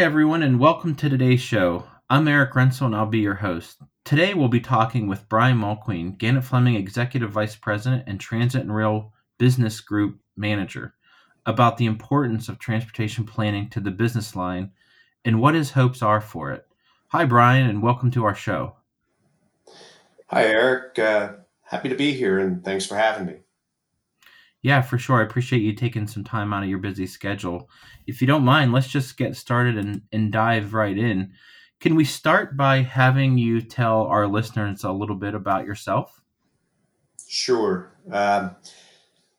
Everyone, and welcome to today's show. I'm Eric Rensel, and I'll be your host. Today, we'll be talking with Bryan Mulqueen, Gannett Fleming Executive Vice President and Transit and Rail Business Group Manager, about the importance of transportation planning to the business line and what his hopes are for it. Hi, Bryan, and welcome to our show. Hi, Eric. Uh, happy to be here, and thanks for having me. Yeah, for sure. I appreciate you taking some time out of your busy schedule. If you don't mind, let's just get started and, and dive right in. Can we start by having you tell our listeners a little bit about yourself? Sure. Um,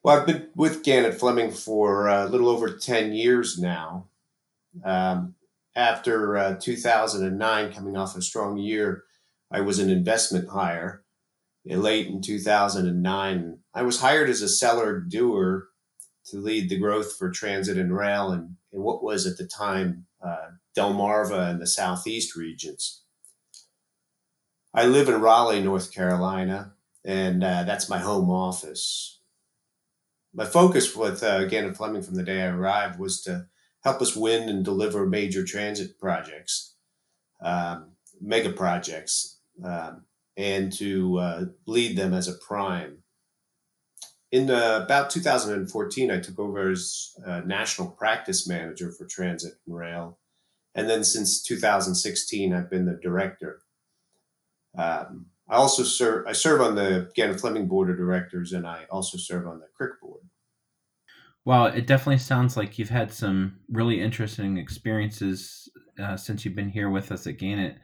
well, I've been with Gannett Fleming for a little over 10 years now. Um, after uh, 2009, coming off a strong year, I was an investment hire late in 2009. I was hired as a seller doer to lead the growth for transit and rail in what was at the time uh, Delmarva and the Southeast regions. I live in Raleigh, North Carolina, and uh, that's my home office. My focus with uh, Gannett Fleming from the day I arrived was to help us win and deliver major transit projects, um, mega projects. Um, and to uh, lead them as a prime. In uh, about 2014, I took over as national practice manager for transit and rail. And then since 2016, I've been the director. Um, I also serve, I serve on the Gannett Fleming Board of Directors, and I also serve on the CRIC Board. Well, it definitely sounds like you've had some really interesting experiences uh, since you've been here with us at Gannett.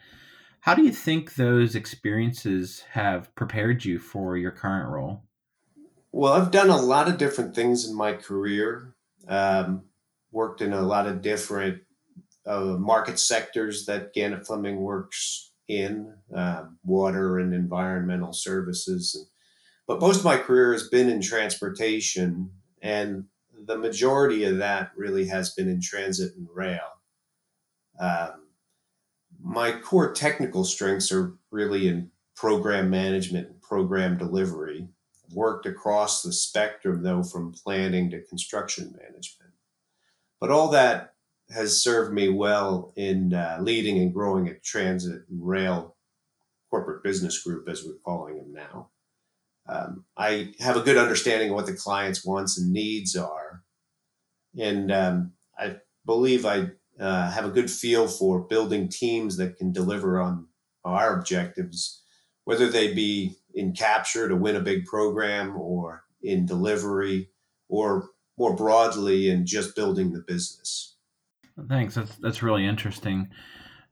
How do you think those experiences have prepared you for your current role? Well, I've done a lot of different things in my career. Um, worked in a lot of different uh, market sectors that Gannett Fleming works in, uh, water and environmental services. But most of my career has been in transportation, and the majority of that really has been in transit and rail. Um, my core technical strengths are really in program management and program delivery. Worked across the spectrum, though, from planning to construction management. But all that has served me well in uh, leading and growing a transit rail corporate business group, as we're calling them now. Um, I have a good understanding of what the client's wants and needs are. And um, I believe I uh, have a good feel for building teams that can deliver on our objectives, whether they be in capture to win a big program or in delivery or more broadly in just building the business. Thanks. That's that's really interesting.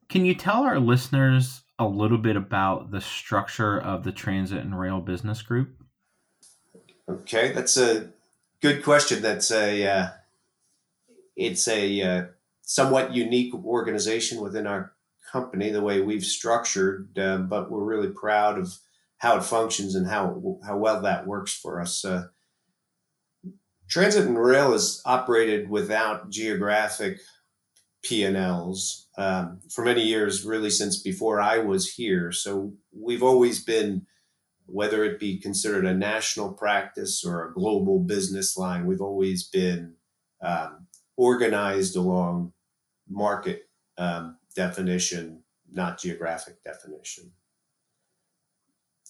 Can you tell our listeners a little bit about the structure of the Transit and Rail Business Group? Okay, that's a good question. That's a uh, it's a uh, somewhat unique organization within our company, the way we've structured, uh, but we're really proud of how it functions and how how well that works for us. Uh, transit and rail is operated without geographic P&Ls um, for many years, really since before I was here. So we've always been, whether it be considered a national practice or a global business line, we've always been um, organized along market um, definition, not geographic definition.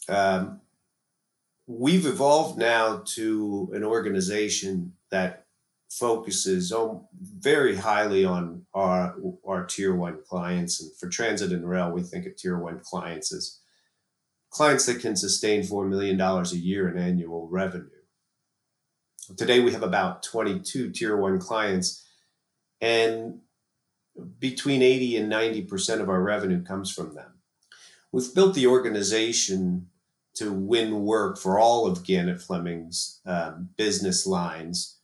Um, we've evolved now to an organization that focuses on, very highly on our, our tier one clients. And for transit and rail, we think of tier one clients as clients that can sustain $4 million a year in annual revenue. Today, we have about 22 tier one clients, and between 80 and 90% of our revenue comes from them. We've built the organization to win work for all of Gannett Fleming's um, business lines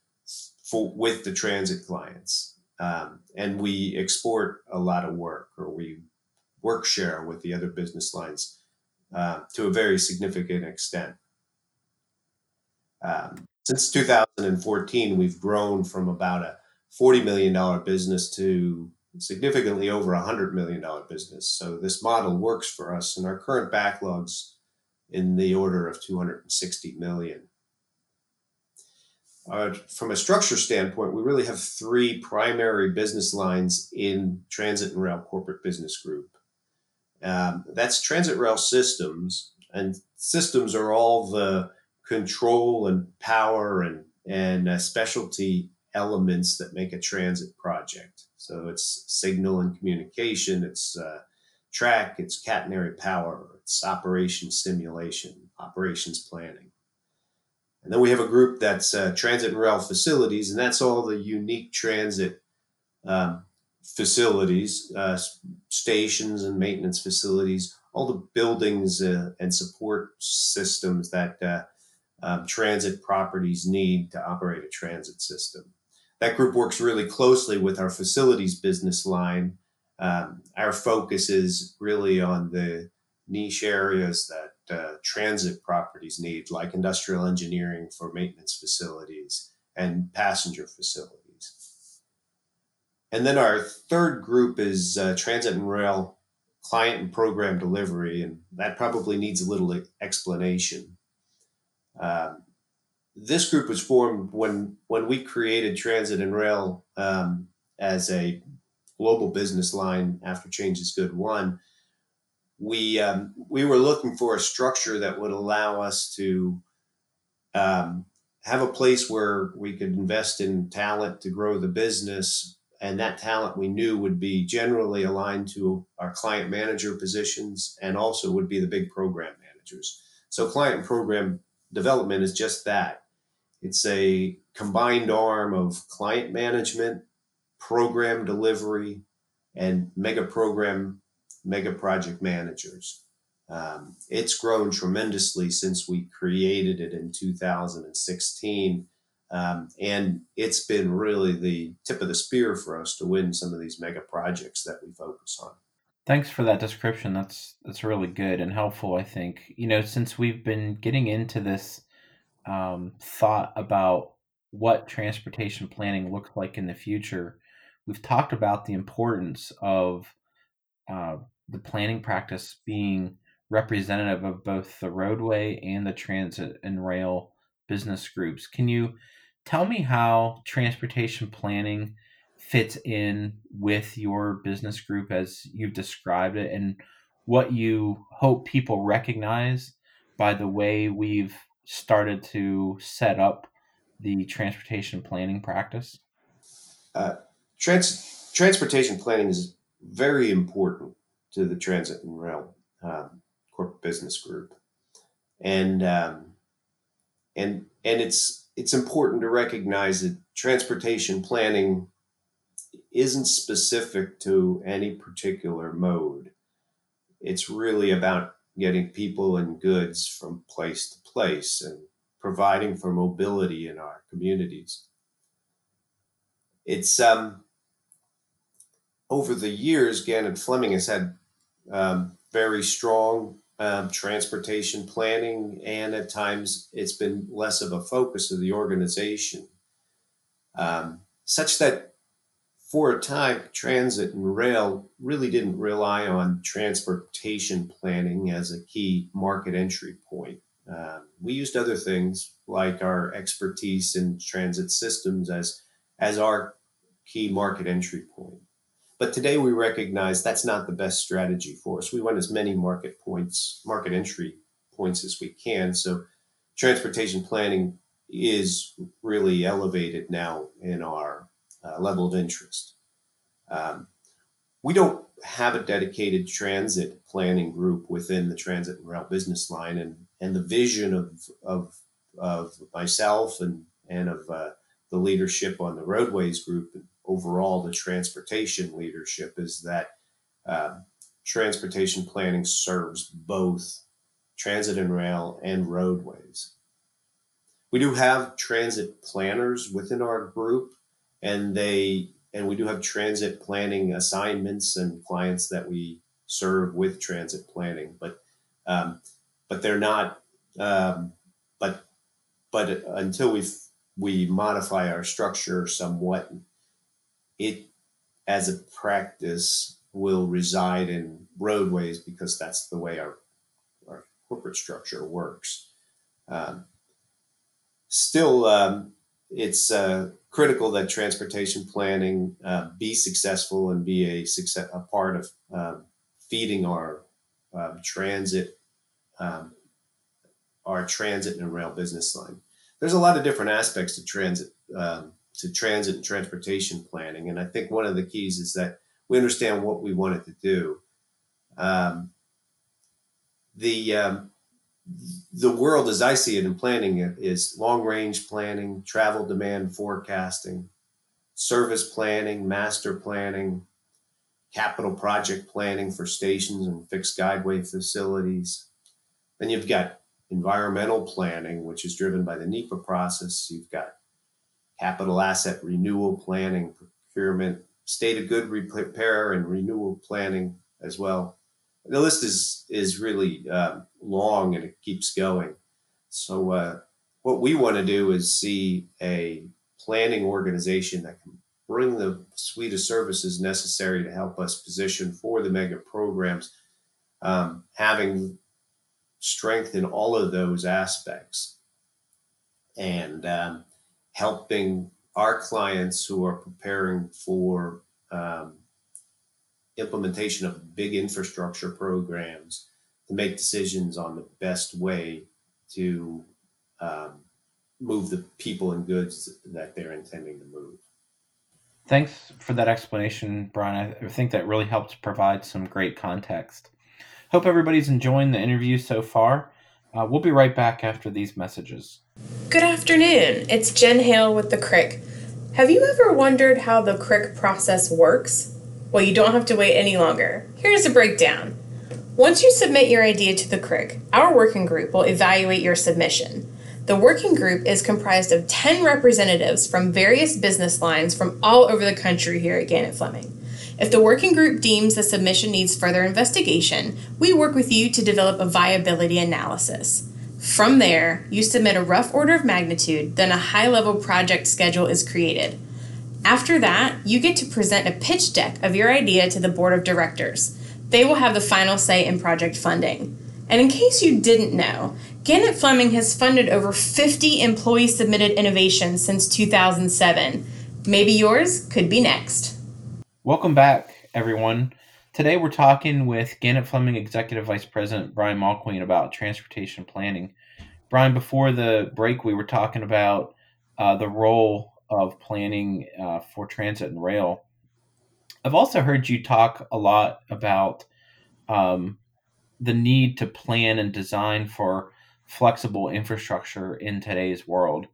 for, with the transit clients. Um, and we export a lot of work or we work share with the other business lines uh, to a very significant extent. Um, since 2014, we've grown from about a $40 million business to significantly over a hundred million dollar business. So this model works for us, and our current backlogs in the order of 260 million. uh, from a structure standpoint, we really have three primary business lines in Transit and Rail Corporate Business Group. Um, that's Transit Rail Systems, and systems are all the control and power and and uh, specialty elements that make a transit project. So it's signal and communication, it's uh, track, it's catenary power, it's operation simulation, operations planning. And then we have a group that's uh, transit and rail facilities, and that's all the unique transit um, facilities, uh, stations and maintenance facilities, all the buildings uh, and support systems that uh, um, transit properties need to operate a transit system. That group works really closely with our facilities business line. Um, our focus is really on the niche areas that uh, transit properties need, like industrial engineering for maintenance facilities and passenger facilities. And then our third group is uh, transit and rail client and program delivery, and that probably needs a little explanation. Um, this group was formed when when we created transit and rail um, as a global business line after Change is Good one we um, we were looking for a structure that would allow us to um, have a place where we could invest in talent to grow the business, and that talent we knew would be generally aligned to our client manager positions, and also would be the big program managers. So, client and program development is just that. It's a combined arm of client management, program delivery, and mega program mega project managers. Um, it's grown tremendously since we created it in 2016. Um, and it's been really the tip of the spear for us to win some of these mega projects that we focus on. Thanks for that description. That's that's really good and helpful. I think you know since we've been getting into this um, thought about what transportation planning looks like in the future, we've talked about the importance of uh, the planning practice being representative of both the roadway and the transit and rail business groups. Can you tell me how transportation planning fits in with your business group as you've described it and what you hope people recognize by the way we've started to set up the transportation planning practice? Uh, trans- transportation planning is very important to the Transit and Rail um, Corporate Business Group, and um, and and it's it's important to recognize that transportation planning isn't specific to any particular mode. It's really about getting people and goods from place to place and providing for mobility in our communities. It's um, over the years, Gannett Fleming has had um, very strong um, transportation planning, and at times it's been less of a focus of the organization, um, such that for a time, transit and rail really didn't rely on transportation planning as a key market entry point. Um, we used other things like our expertise in transit systems as as our key market entry point. But today we recognize that's not the best strategy for us. We want as many market points, market entry points as we can. So transportation planning is really elevated now in our uh, level of interest. Um, we don't have a dedicated transit planning group within the transit and rail business line, and and the vision of of of myself and and of uh, the leadership on the roadways group overall the transportation leadership is that uh, transportation planning serves both transit and rail and roadways. We do have transit planners within our group, and they and we do have transit planning assignments and clients that we serve with transit planning, but um, but they're not. Um, but but until we we modify our structure somewhat it as a practice will reside in roadways because that's the way our, our corporate structure works. Um, still, um, it's uh, critical that transportation planning uh, be successful and be a success a part of um, feeding our um, transit um, our transit and rail business line. There's a lot of different aspects to transit um, to transit and transportation planning, and I think one of the keys is that we understand what we want it to do. Um, the um, the world as I see it in planning is long range planning, travel demand forecasting, service planning, master planning, capital project planning for stations and fixed guideway facilities. Then you've got environmental planning, which is driven by the NEPA process. You've got capital asset renewal planning, procurement, state of good repair and renewal planning as well the list is is really uh, long and it keeps going. So uh, what we want to do is see a planning organization that can bring the suite of services necessary to help us position for the mega programs, um, having strength in all of those aspects, and um, helping our clients who are preparing for um, implementation of big infrastructure programs to make decisions on the best way to um, move the people and goods that they're intending to move. Thanks for that explanation, Bryan. I think that really helped provide some great context. Hope everybody's enjoying the interview so far. Uh, we'll be right back after these messages. Good afternoon. It's Jen Hale with the CRIC. Have you ever wondered how the CRIC process works? Well, you don't have to wait any longer. Here's a breakdown. Once you submit your idea to the CRIC, our working group will evaluate your submission. The working group is comprised of 10 representatives from various business lines from all over the country here at Gannett Fleming. If the working group deems the submission needs further investigation, we work with you to develop a viability analysis. From there, you submit a rough order of magnitude, then a high level project schedule is created. After that, you get to present a pitch deck of your idea to the board of directors. They will have the final say in project funding. And in case you didn't know, Gannett Fleming has funded over 50 employee submitted innovations since 2007. Maybe yours could be next. Welcome back, everyone. Today we're talking with Gannett Fleming Executive Vice President Bryan Mulqueen about transportation planning. Bryan, before the break, we were talking about uh, the role of planning uh, for transit and rail. I've also heard you talk a lot about um, the need to plan and design for flexible infrastructure in today's world.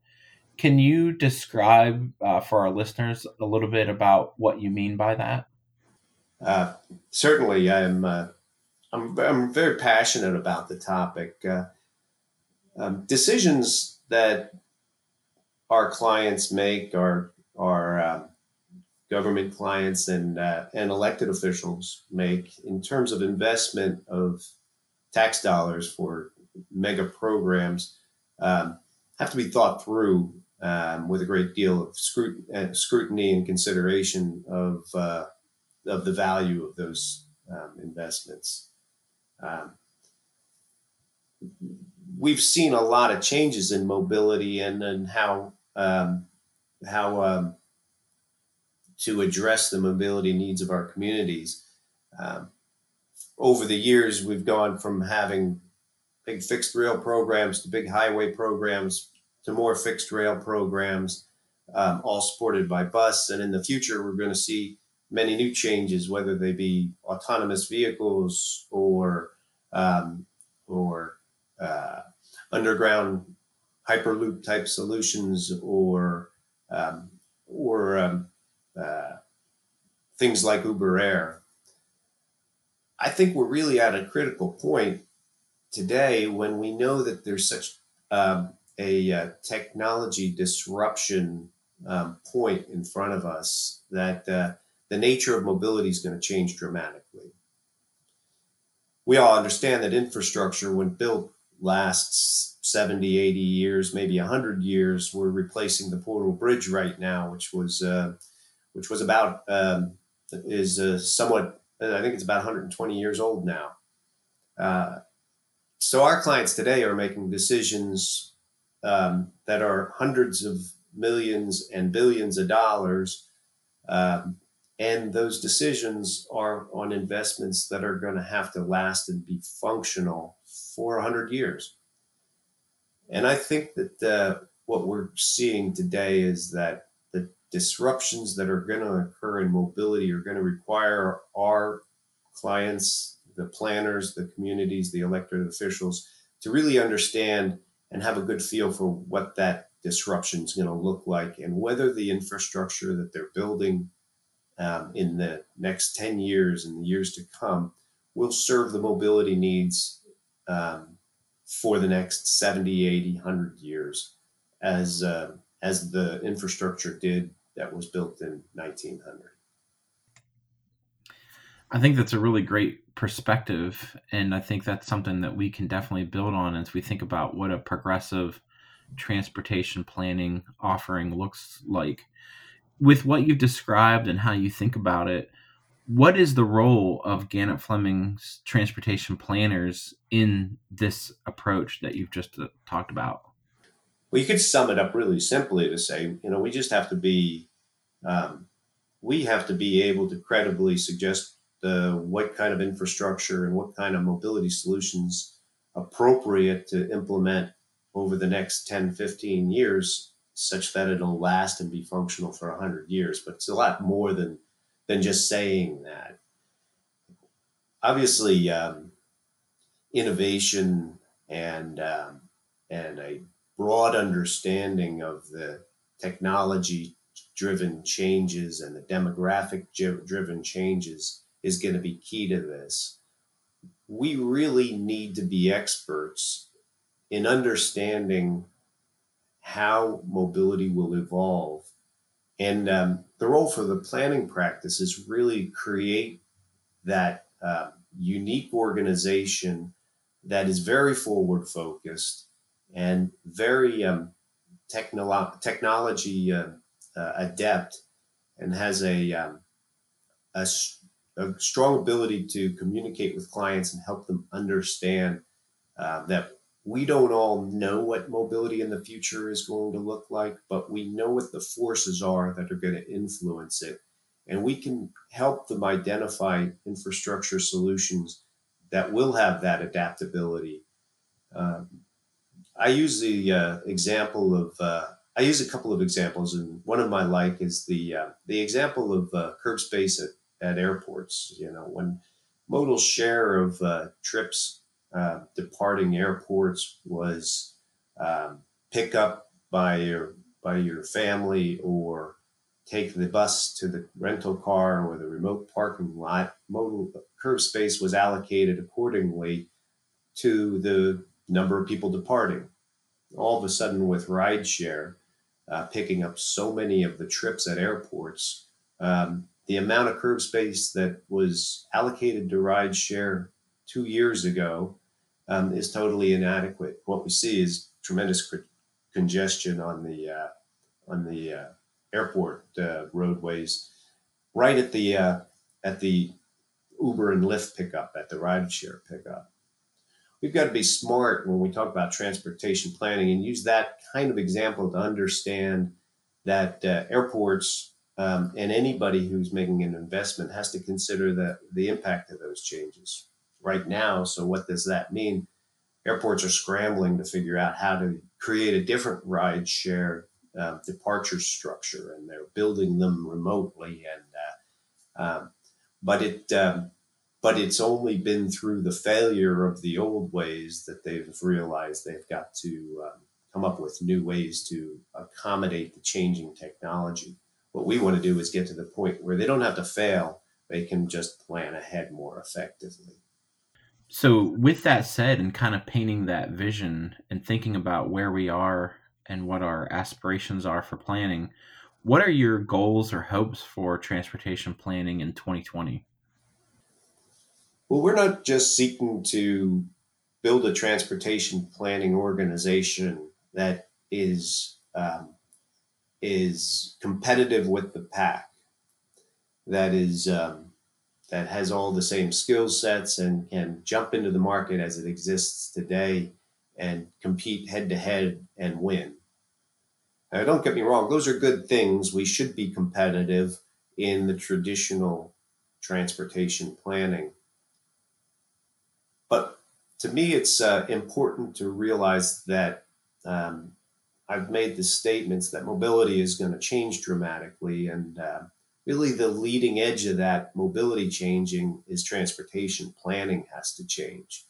Can you describe uh, for our listeners a little bit about what you mean by that? Uh, certainly, I'm, uh, I'm, I'm very passionate about the topic. Uh, um, decisions that our clients make, our our uh, government clients and and elected officials make in terms of investment of tax dollars for mega programs um, have to be thought through um, with a great deal of scrut- scrutiny and consideration of uh, of the value of those um, investments. Um, we've seen a lot of changes in mobility and, and how um, how um, to address the mobility needs of our communities. Um, over the years, we've gone from having big fixed rail programs to big highway programs to more fixed rail programs, um, all supported by bus. And in the future, we're going to see many new changes, whether they be autonomous vehicles or um, or uh, underground hyperloop type solutions or um, or um, uh, things like Uber Air. I think we're really at a critical point today when we know that there's such um, a uh, technology disruption um, point in front of us that uh, the nature of mobility is going to change dramatically. We all understand that infrastructure, when built, lasts 70, 80 years, maybe 100 years. We're replacing the Portal Bridge right now, which was uh, which was about um, is uh, somewhat. I think it's about 120 years old now. Uh, so our clients today are making decisions um, that are hundreds of millions and billions of dollars. Um, and those decisions are on investments that are going to have to last and be functional for 100 years. And I think that uh, what we're seeing today is that the disruptions that are going to occur in mobility are going to require our clients, the planners, the communities, the elected officials to really understand and have a good feel for what that disruption is going to look like and whether the infrastructure that they're building um, in the next 10 years and the years to come will serve the mobility needs um, for the next 70, 80, 100 years as, uh, as the infrastructure did that was built in 1900. I think that's a really great perspective. And I think that's something that we can definitely build on as we think about what a progressive transportation planning offering looks like. With what you've described and how you think about it, what is the role of Gannett Fleming's transportation planners in this approach that you've just uh, talked about? Well, you could sum it up really simply to say, you know, we just have to be, um, we have to be able to credibly suggest the what kind of infrastructure and what kind of mobility solutions appropriate to implement over the next 10, 15 years such that it'll last and be functional for 100 years. But it's a lot more than, than just saying that. Obviously, um, innovation and, um, and a broad understanding of the technology driven changes and the demographic driven changes is going to be key to this. We really need to be experts in understanding how mobility will evolve. And um, the role for the planning practice is really create that uh, unique organization that is very forward focused and very um, technolo- technology uh, uh, adept and has a, um, a, a strong ability to communicate with clients and help them understand uh, that we don't all know what mobility in the future is going to look like, but we know what the forces are that are going to influence it. And we can help them identify infrastructure solutions that will have that adaptability. Um, I use the uh, example of, uh, I use a couple of examples, and one of my like is the uh, the example of uh, curb space at at airports. You know, when modal share of uh, trips uh, departing airports was um, pick up by your by your family or take the bus to the rental car or the remote parking lot. Modal curb space was allocated accordingly to the number of people departing. All of a sudden, with rideshare uh, picking up so many of the trips at airports, um, the amount of curb space that was allocated to rideshare two years ago um, is totally inadequate. What we see is tremendous congestion on the uh, on the uh, airport uh, roadways, right at the uh, at the Uber and Lyft pickup, at the rideshare pickup. We've got to be smart when we talk about transportation planning and use that kind of example to understand that uh, airports um, and anybody who's making an investment has to consider the, the impact of those changes right now. So, what does that mean? Airports are scrambling to figure out how to create a different ride share uh, departure structure, and they're building them remotely. And uh, um, but it um, but it's only been through the failure of the old ways that they've realized they've got to um, come up with new ways to accommodate the changing technology. What we want to do is get to the point where they don't have to fail, they can just plan ahead more effectively. So, with that said, and kind of painting that vision and thinking about where we are and what our aspirations are for planning, what are your goals or hopes for transportation planning in 2020? Well, we're not just seeking to build a transportation planning organization that is um, is competitive with the pack, that is um, that has all the same skill sets and can jump into the market as it exists today and compete head to head and win. Now, don't get me wrong; those are good things. We should be competitive in the traditional transportation planning. But to me, it's uh, important to realize that um, I've made the statements that mobility is going to change dramatically, and uh, really the leading edge of that mobility changing is transportation planning has to change.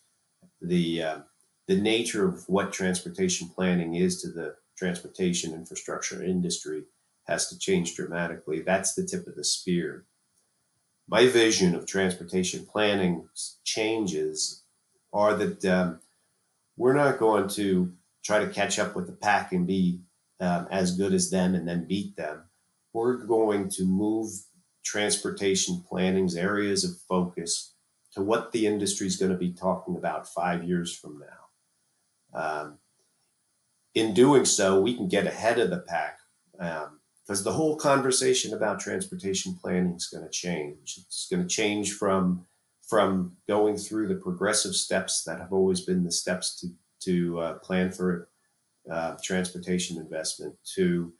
The uh, the nature of what transportation planning is to the transportation infrastructure industry has to change dramatically. That's the tip of the spear. My vision of transportation planning changes are that um, we're not going to try to catch up with the pack and be um, as good as them and then beat them. We're going to move transportation planning's areas of focus to what the industry is going to be talking about five years from now. Um, in doing so, we can get ahead of the pack because um, the whole conversation about transportation planning is going to change. It's going to change from from going through the progressive steps that have always been the steps to to uh, plan for uh, transportation investment to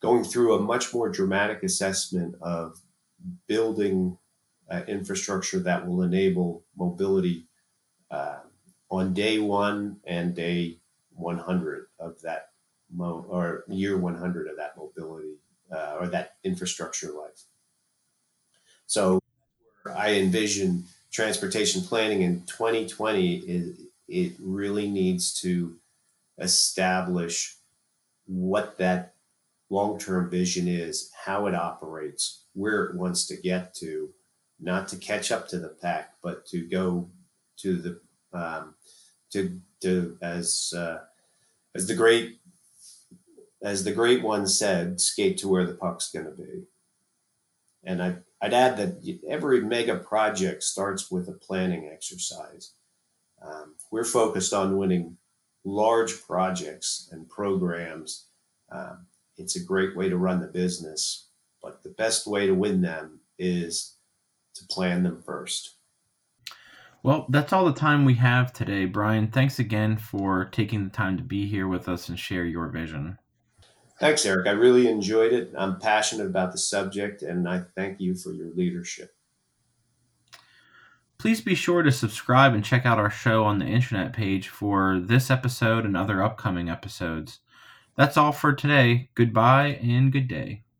going through a much more dramatic assessment of building uh, infrastructure that will enable mobility uh, on day one and day 100 of that mo- or year 100 of that mobility uh, or that infrastructure life. So I envision transportation planning in 2020 is it really needs to establish what that long-term vision is, how it operates, where it wants to get to, not to catch up to the pack, but to go to the um, to to as uh, as the great as the great one said, skate to where the puck's going to be. And I, I'd add that every mega project starts with a planning exercise. Um, we're focused on winning large projects and programs. Um, it's a great way to run the business, but the best way to win them is to plan them first. Well, that's all the time we have today, Bryan. Thanks again for taking the time to be here with us and share your vision. Thanks, Eric. I really enjoyed it. I'm passionate about the subject, and I thank you for your leadership. Please be sure to subscribe and check out our show on the internet page for this episode and other upcoming episodes. That's all for today. Goodbye and good day.